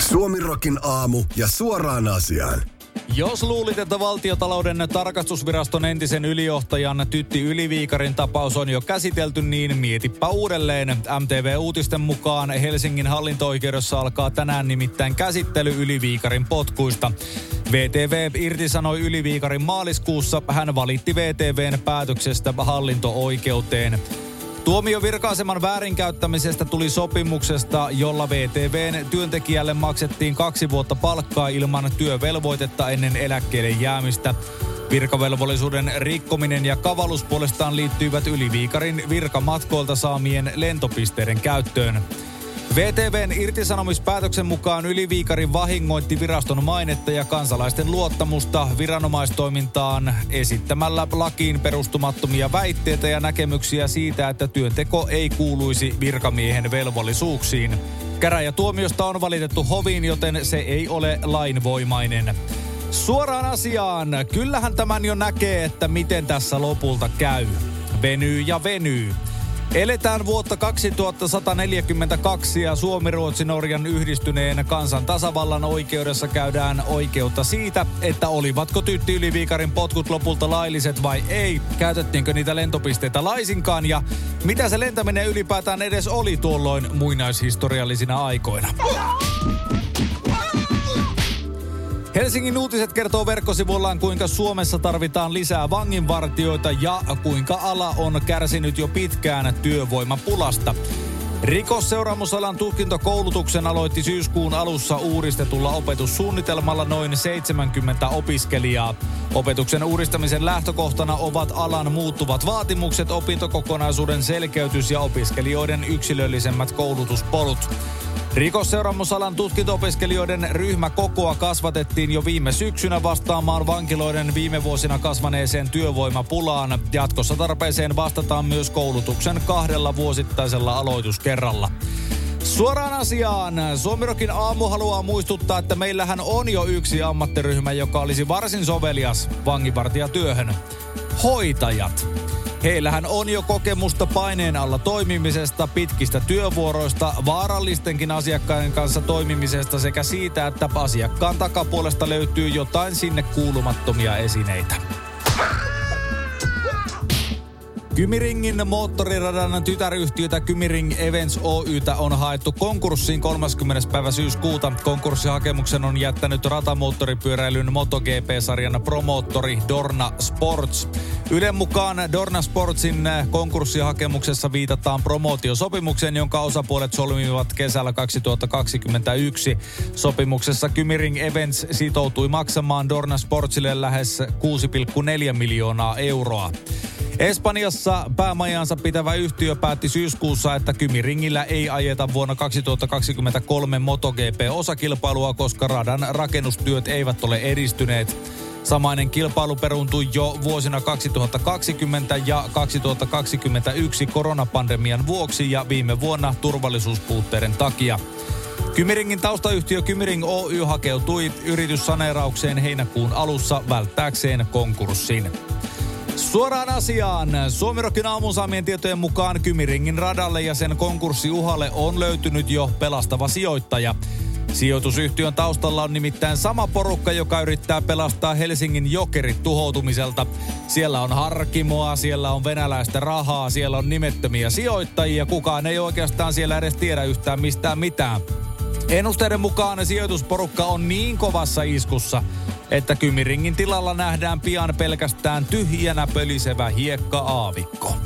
Suomirokin aamu ja suoraan asiaan. Jos luulit, että valtiotalouden tarkastusviraston entisen ylijohtajan Tytti Yliviikarin tapaus on jo käsitelty, niin mietipä uudelleen. MTV-uutisten mukaan Helsingin hallinto-oikeudessa alkaa tänään nimittäin käsittely Yliviikarin potkuista. VTV irtisanoi Yliviikarin maaliskuussa. Hän valitti VTVn päätöksestä hallinto-oikeuteen. Tuomio virka-aseman väärinkäyttämisestä tuli sopimuksesta, jolla VTVn työntekijälle maksettiin kaksi vuotta palkkaa ilman työvelvoitetta ennen eläkkeelle jäämistä. Virkavelvollisuuden rikkominen ja kavallus puolestaan liittyivät Yliviikarin virkamatkoilta saamien lentopisteiden käyttöön. VTVn irtisanomispäätöksen mukaan Yliviikarin vahingoitti viraston mainetta ja kansalaisten luottamusta viranomaistoimintaan esittämällä lakiin perustumattomia väitteitä ja näkemyksiä siitä, että työnteko ei kuuluisi virkamiehen velvollisuuksiin. Käräjätuomiosta on valitettu hoviin, joten se ei ole lainvoimainen. Suoraan asiaan, kyllähän tämän jo näkee, että miten tässä lopulta käy. Venyy ja venyy. Eletään vuotta 2142 ja Suomi-Ruotsi-Norjan yhdistyneen kansan tasavallan oikeudessa käydään oikeutta siitä, että olivatko Tytti Yliviikarin potkut lopulta lailliset vai ei. Käytettiinkö niitä lentopisteitä laisinkaan ja mitä se lentäminen ylipäätään edes oli tuolloin muinaishistoriallisina aikoina. Helsingin uutiset kertoo verkkosivullaan, kuinka Suomessa tarvitaan lisää vanginvartioita ja kuinka ala on kärsinyt jo pitkään työvoimapulasta. Rikosseuraamusalan tutkintokoulutuksen aloitti syyskuun alussa uudistetulla opetussuunnitelmalla noin 70 opiskelijaa. Opetuksen uudistamisen lähtökohtana ovat alan muuttuvat vaatimukset, opintokokonaisuuden selkeytys ja opiskelijoiden yksilöllisemmät koulutuspolut. Rikosseuraamusalan tutkinto-opiskelijoiden ryhmäkokoa kasvatettiin jo viime syksynä vastaamaan vankiloiden viime vuosina kasvaneeseen työvoimapulaan. Jatkossa tarpeeseen vastataan myös koulutuksen kahdella vuosittaisella aloituskerralla. Suoraan asiaan. Suomirokin aamu haluaa muistuttaa, että meillähän on jo yksi ammattiryhmä, joka olisi varsin sovelias vangivartijatyöhön. Hoitajat. Heillähän on jo kokemusta paineen alla toimimisesta, pitkistä työvuoroista, vaarallistenkin asiakkaiden kanssa toimimisesta sekä siitä, että asiakkaan takapuolesta löytyy jotain sinne kuulumattomia esineitä. Kymiringin moottoriradan tytäryhtiötä Kymiring Events Oytä on haettu konkurssiin 30. päivä syyskuuta. Konkurssihakemuksen on jättänyt ratamoottoripyöräilyn MotoGP-sarjan promoottori Dorna Sports. Ylen mukaan Dorna Sportsin konkurssihakemuksessa viitataan promootiosopimukseen, jonka osapuolet solmivat kesällä 2021. Sopimuksessa Kymiring Events sitoutui maksamaan Dorna Sportsille lähes 6,4 miljoonaa euroa. Espanjassa päämajansa pitävä yhtiö päätti syyskuussa, että Kymiringillä ei ajeta vuonna 2023 MotoGP-osakilpailua, koska radan rakennustyöt eivät ole edistyneet. Samainen kilpailu peruuntui jo vuosina 2020 ja 2021 koronapandemian vuoksi ja viime vuonna turvallisuuspuutteiden takia. Kymiringin taustayhtiö Kymiring Oy hakeutui yrityssaneeraukseen heinäkuun alussa välttääkseen konkurssin. Suoraan asiaan. Suomirokin aamun saamien tietojen mukaan Kymiringin radalle ja sen konkurssiuhalle on löytynyt jo pelastava sijoittaja. Sijoitusyhtiön taustalla on nimittäin sama porukka, joka yrittää pelastaa Helsingin jokerit tuhoutumiselta. Siellä on harkimoa, siellä on venäläistä rahaa, siellä on nimettömiä sijoittajia. Kukaan ei oikeastaan siellä edes tiedä yhtään mistään mitään. Ennusteiden mukaan sijoitusporukka on niin kovassa iskussa, että Kymiringin tilalla nähdään pian pelkästään tyhjänä pölisevä hiekka-aavikko.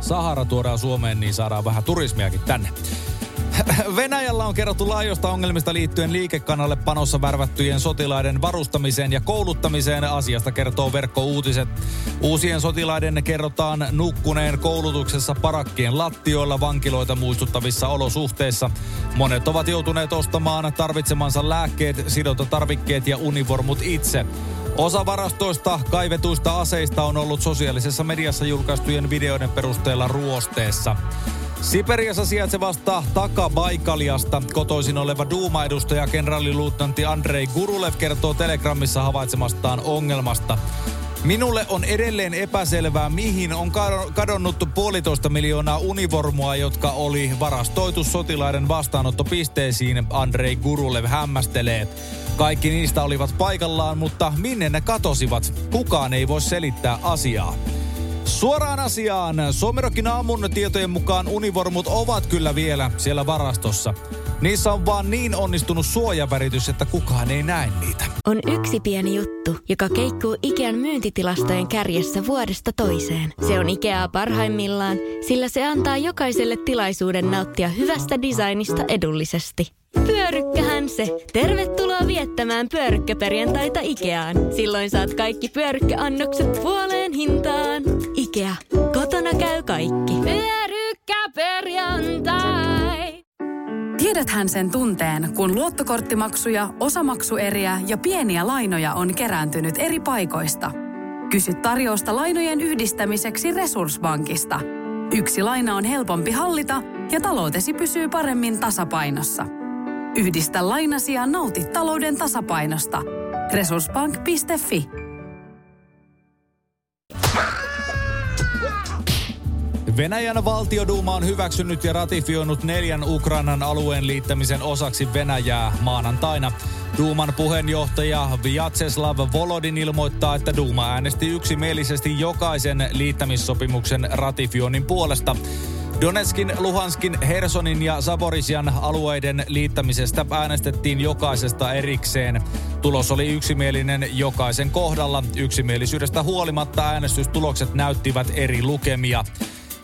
Sahara tuodaan Suomeen, niin saadaan vähän turismiakin tänne. Venäjällä on kerrottu laajoista ongelmista liittyen liikekannalle panossa värvättyjen sotilaiden varustamiseen ja kouluttamiseen. Asiasta kertoo verkkouutiset. Uusien sotilaiden kerrotaan nukkuneen koulutuksessa parakkien lattioilla vankiloita muistuttavissa olosuhteissa. Monet ovat joutuneet ostamaan tarvitsemansa lääkkeet, sidotatarvikkeet ja univormut itse. Osa varastoista kaivetuista aseista on ollut sosiaalisessa mediassa julkaistujen videoiden perusteella ruosteessa. Siperiassa sijaitsevasta Takabaikaliasta kotoisin oleva Duuma-edustaja kenraaliluutnantti Andrei Gurulev kertoo Telegramissa havaitsemastaan ongelmasta. Minulle on edelleen epäselvää, mihin on kadonnut puolitoista miljoonaa univormua, jotka oli varastoitu sotilaiden vastaanottopisteisiin, Andrei Gurulev hämmästelee. Kaikki niistä olivat paikallaan, mutta minne ne katosivat? Kukaan ei voi selittää asiaa. Suoraan asiaan. Suomerokin aamun tietojen mukaan univormut ovat kyllä vielä siellä varastossa. Niissä on vaan niin onnistunut suojaväritys, että kukaan ei näe niitä. On yksi pieni juttu, joka keikkuu Ikean myyntitilastojen kärjessä vuodesta toiseen. Se on Ikeaa parhaimmillaan, sillä se antaa jokaiselle tilaisuuden nauttia hyvästä designista edullisesti. Pyörykkähän se. Tervetuloa viettämään pyörykkäperjantaita Ikeaan. Silloin saat kaikki pyörykkäannokset puoleen hintaan. Ikea. Kotona käy kaikki. Pyörykkäperjantai. Tiedäthän sen tunteen, kun luottokorttimaksuja, osamaksueriä ja pieniä lainoja on kerääntynyt eri paikoista. Kysy tarjousta lainojen yhdistämiseksi Resurssbankista. Yksi laina on helpompi hallita ja taloutesi pysyy paremmin tasapainossa – Yhdistä lainasi ja nauti talouden tasapainosta. Resurssbank.fi Venäjän valtioduuma on hyväksynyt ja ratifioinut neljän Ukrainan alueen liittämisen osaksi Venäjää maanantaina. Duuman puheenjohtaja Vyacheslav Volodin ilmoittaa, että Duuma äänesti yksimielisesti jokaisen liittämissopimuksen ratifioinnin puolesta. Donetskin, Luhanskin, Hersonin ja Zaborisian alueiden liittämisestä äänestettiin jokaisesta erikseen. Tulos oli yksimielinen jokaisen kohdalla. Yksimielisyydestä huolimatta äänestystulokset näyttivät eri lukemia.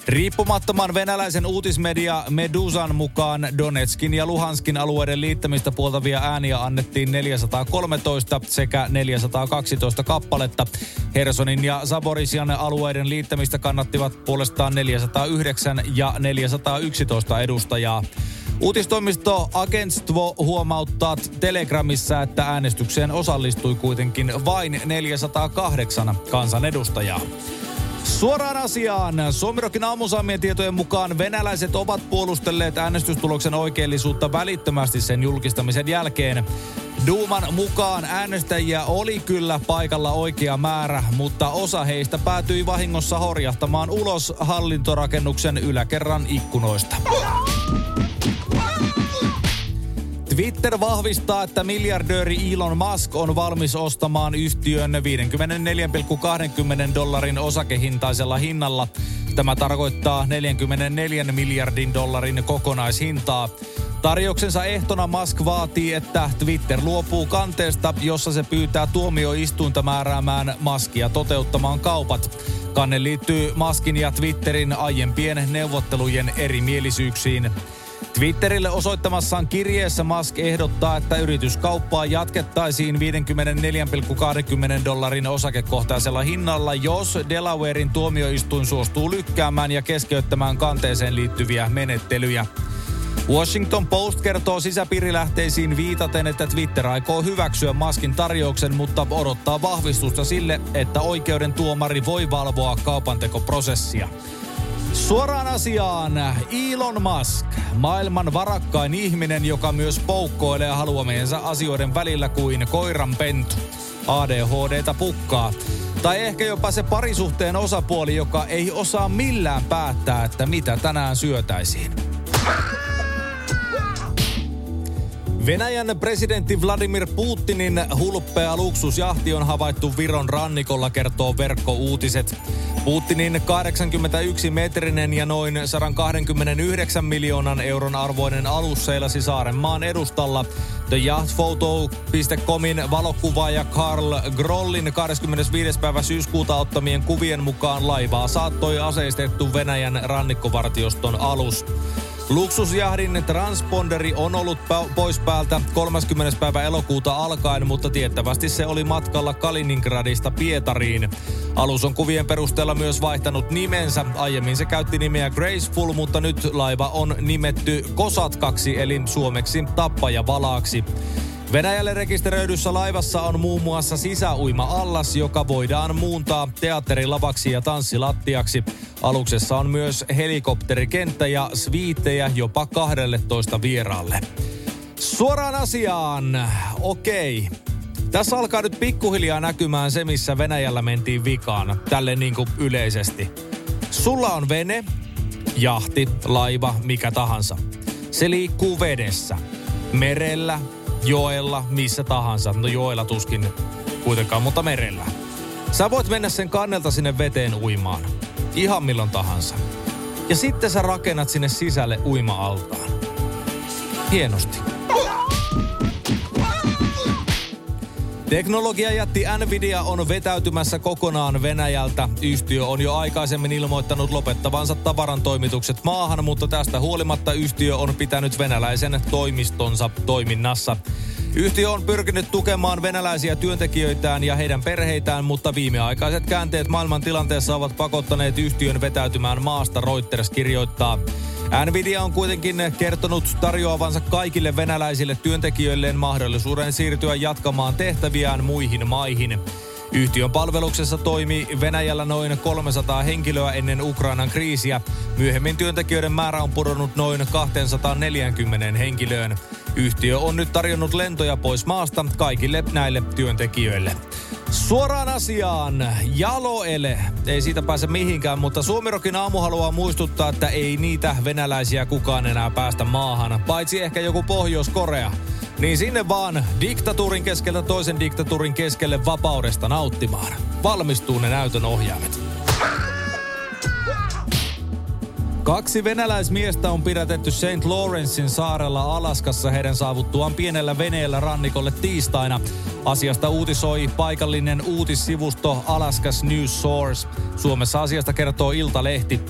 Riippumattoman venäläisen uutismedia Medusan mukaan Donetskin ja Luhanskin alueiden liittämistä puoltavia ääniä annettiin 413 sekä 412 kappaletta. Hersonin ja Zaborisian alueiden liittämistä kannattivat puolestaan 409 ja 411 edustajaa. Uutistoimisto Agentstvo huomauttaa Telegramissa, että äänestykseen osallistui kuitenkin vain 408 kansanedustajaa. Suoraan asiaan. Suomirokin aamusaamien tietojen mukaan venäläiset ovat puolustelleet äänestystuloksen oikeellisuutta välittömästi sen julkistamisen jälkeen. Duuman mukaan äänestäjiä oli kyllä paikalla oikea määrä, mutta osa heistä päätyi vahingossa horjahtamaan ulos hallintorakennuksen yläkerran ikkunoista. Twitter vahvistaa, että miljardööri Elon Musk on valmis ostamaan yhtiön 54,20 dollarin osakehintaisella hinnalla. Tämä tarkoittaa 44 miljardin dollarin kokonaishintaa. Tarjouksensa ehtona Musk vaatii, että Twitter luopuu kanteesta, jossa se pyytää tuomioistuinta määräämään Muskia toteuttamaan kaupat. Kanne liittyy Muskin ja Twitterin aiempien neuvottelujen erimielisyyksiin. Twitterille osoittamassaan kirjeessä Musk ehdottaa, että yrityskauppaa jatkettaisiin 54,20 dollarin osakekohtaisella hinnalla, jos Delawarein tuomioistuin suostuu lykkäämään ja keskeyttämään kanteeseen liittyviä menettelyjä. Washington Post kertoo sisäpiirilähteisiin viitaten, että Twitter aikoo hyväksyä Maskin tarjouksen, mutta odottaa vahvistusta sille, että oikeuden tuomari voi valvoa kaupantekoprosessia. Suoraan asiaan, Elon Musk, maailman varakkain ihminen, joka myös poukkoilee haluamiensa asioiden välillä kuin koiran pentu. ADHDta pukkaa. Tai ehkä jopa se parisuhteen osapuoli, joka ei osaa millään päättää, että mitä tänään syötäisiin. Venäjän presidentti Vladimir Putinin hulppea luksusjahti on havaittu Viron rannikolla, kertoo verkkouutiset. Putinin 81-metrinen ja noin 129 miljoonan euron arvoinen alus seilasi Saarenmaan edustalla. TheYachtPhoto.comin valokuvaaja Karl Grollin 25. päivä syyskuuta ottamien kuvien mukaan laivaa saattoi aseistettu Venäjän rannikkovartioston alus. Luksusjahdin transponderi on ollut pois päältä 30. päivä elokuuta alkaen, mutta tiettävästi se oli matkalla Kaliningradista Pietariin. Alus on kuvien perusteella myös vaihtanut nimensä. Aiemmin se käytti nimeä Graceful, mutta nyt laiva on nimetty Kosatkaksi eli suomeksi tappajavalaaksi. Venäjälle rekisteröidyssä laivassa on muun muassa sisäuima-allas, joka voidaan muuntaa teatterilavaksi ja tanssilattiaksi. Aluksessa on myös helikopterikenttä ja sviittejä jopa 12 vieraalle. Suoraan asiaan. Okei. Tässä alkaa nyt pikkuhiljaa näkymään se, missä Venäjällä mentiin vikaan, tälle niin kuin yleisesti. Sulla on vene, jahti, laiva, mikä tahansa. Se liikkuu vedessä, merellä, joella, missä tahansa. No joella tuskin kuitenkaan, mutta merellä. Sä voit mennä sen kannelta sinne veteen uimaan. Ihan milloin tahansa. Ja sitten sä rakennat sinne sisälle uima-altaan. Hienosti. Teknologiajätti Nvidia on vetäytymässä kokonaan Venäjältä. Yhtiö on jo aikaisemmin ilmoittanut lopettavansa tavarantoimitukset maahan, mutta tästä huolimatta yhtiö on pitänyt venäläisen toimistonsa toiminnassa. Yhtiö on pyrkinyt tukemaan venäläisiä työntekijöitään ja heidän perheitään, mutta viimeaikaiset käänteet maailman tilanteessa ovat pakottaneet yhtiön vetäytymään maasta, Reuters kirjoittaa. Nvidia on kuitenkin kertonut tarjoavansa kaikille venäläisille työntekijöilleen mahdollisuuden siirtyä jatkamaan tehtäviään muihin maihin. Yhtiön palveluksessa toimi Venäjällä noin 300 henkilöä ennen Ukrainan kriisiä. Myöhemmin työntekijöiden määrä on pudonnut noin 240 henkilöön. Yhtiö on nyt tarjonnut lentoja pois maasta kaikille näille työntekijöille. Suoraan asiaan. Jaloele. Ei siitä pääse mihinkään, mutta Suomirokin aamu haluaa muistuttaa, että ei niitä venäläisiä kukaan enää päästä maahan. Paitsi ehkä joku Pohjois-Korea. Niin sinne vaan diktatuurin keskellä toisen diktatuurin keskelle vapaudesta nauttimaan. Valmistuu ne näytön ohjaimet. Kaksi venäläismiestä on pidätetty St. Lawrencein saarella Alaskassa heidän saavuttuaan pienellä veneellä rannikolle tiistaina. Asiasta uutisoi paikallinen uutissivusto Alaskas News Source. Suomessa asiasta kertoo Iltalehti.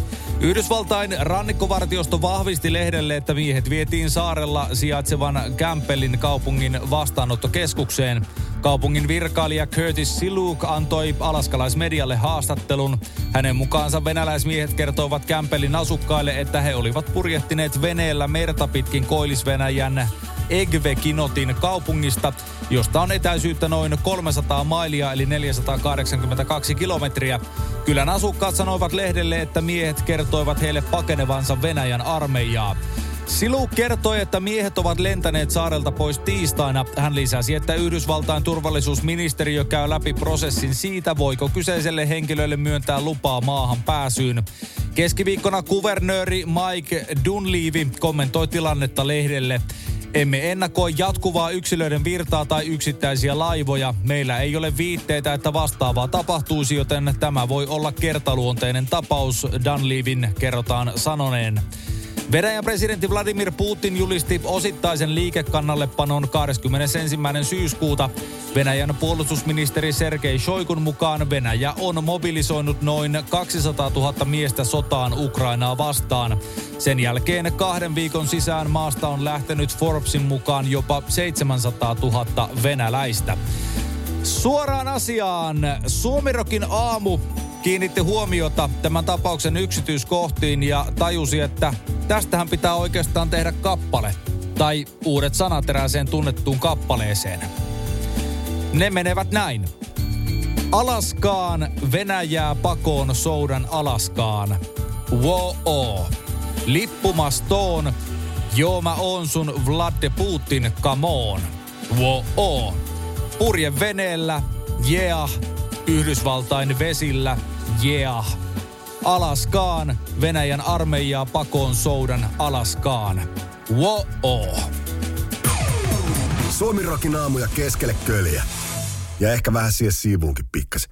Yhdysvaltain rannikkovartiosto vahvisti lehdelle, että miehet vietiin saarella sijaitsevan Campbellin kaupungin vastaanottokeskukseen. Kaupungin virkailija Curtis Siluk antoi alaskalaismedialle haastattelun. Hänen mukaansa venäläismiehet kertoivat Campbellin asukkaille, että he olivat purjehtineet veneellä merta pitkin Koillis-Venäjän Egvekinotin kaupungista, josta on etäisyyttä noin 300 mailia eli 482 kilometriä. Kylän asukkaat sanoivat lehdelle, että miehet kertoivat heille pakenevansa Venäjän armeijaa. Silu kertoi, että miehet ovat lentäneet saarelta pois tiistaina. Hän lisäsi, että Yhdysvaltain turvallisuusministeriö käy läpi prosessin siitä, voiko kyseiselle henkilölle myöntää lupaa maahan pääsyyn. Keskiviikkona kuvernööri Mike Dunleavy kommentoi tilannetta lehdelle. Emme ennakoi jatkuvaa yksilöiden virtaa tai yksittäisiä laivoja. Meillä ei ole viitteitä, että vastaavaa tapahtuisi, joten tämä voi olla kertaluonteinen tapaus, Dunleavin kerrotaan sanoneen. Venäjän presidentti Vladimir Putin julisti osittaisen liikekannallepanon 21. syyskuuta. Venäjän puolustusministeri Sergei Shoikun mukaan Venäjä on mobilisoinut noin 200 000 miestä sotaan Ukrainaa vastaan. Sen jälkeen kahden viikon sisään maasta on lähtenyt Forbesin mukaan jopa 700 000 venäläistä. Suoraan asiaan. Suomirokin aamu kiinnitti huomiota tämän tapauksen yksityiskohtiin ja tajusi, että tästähän pitää oikeastaan tehdä kappale. Tai uudet sanat erääseen tunnettuun kappaleeseen. Ne menevät näin. Alaskaan Venäjää pakoon soudan Alaskaan. Wo-o. Lippumastoon. Joo mä oon sun Vladde Putin, come on. Wo-o. Purje veneellä. Yeah. Yhdysvaltain vesillä. Yeah. Alaskaan, Venäjän armeijaa pakoon soudan Alaskaan. Wo-o. Suomi rokin aamuja keskelle köljä. Ja ehkä vähän siihen siivuunkin pikkasen.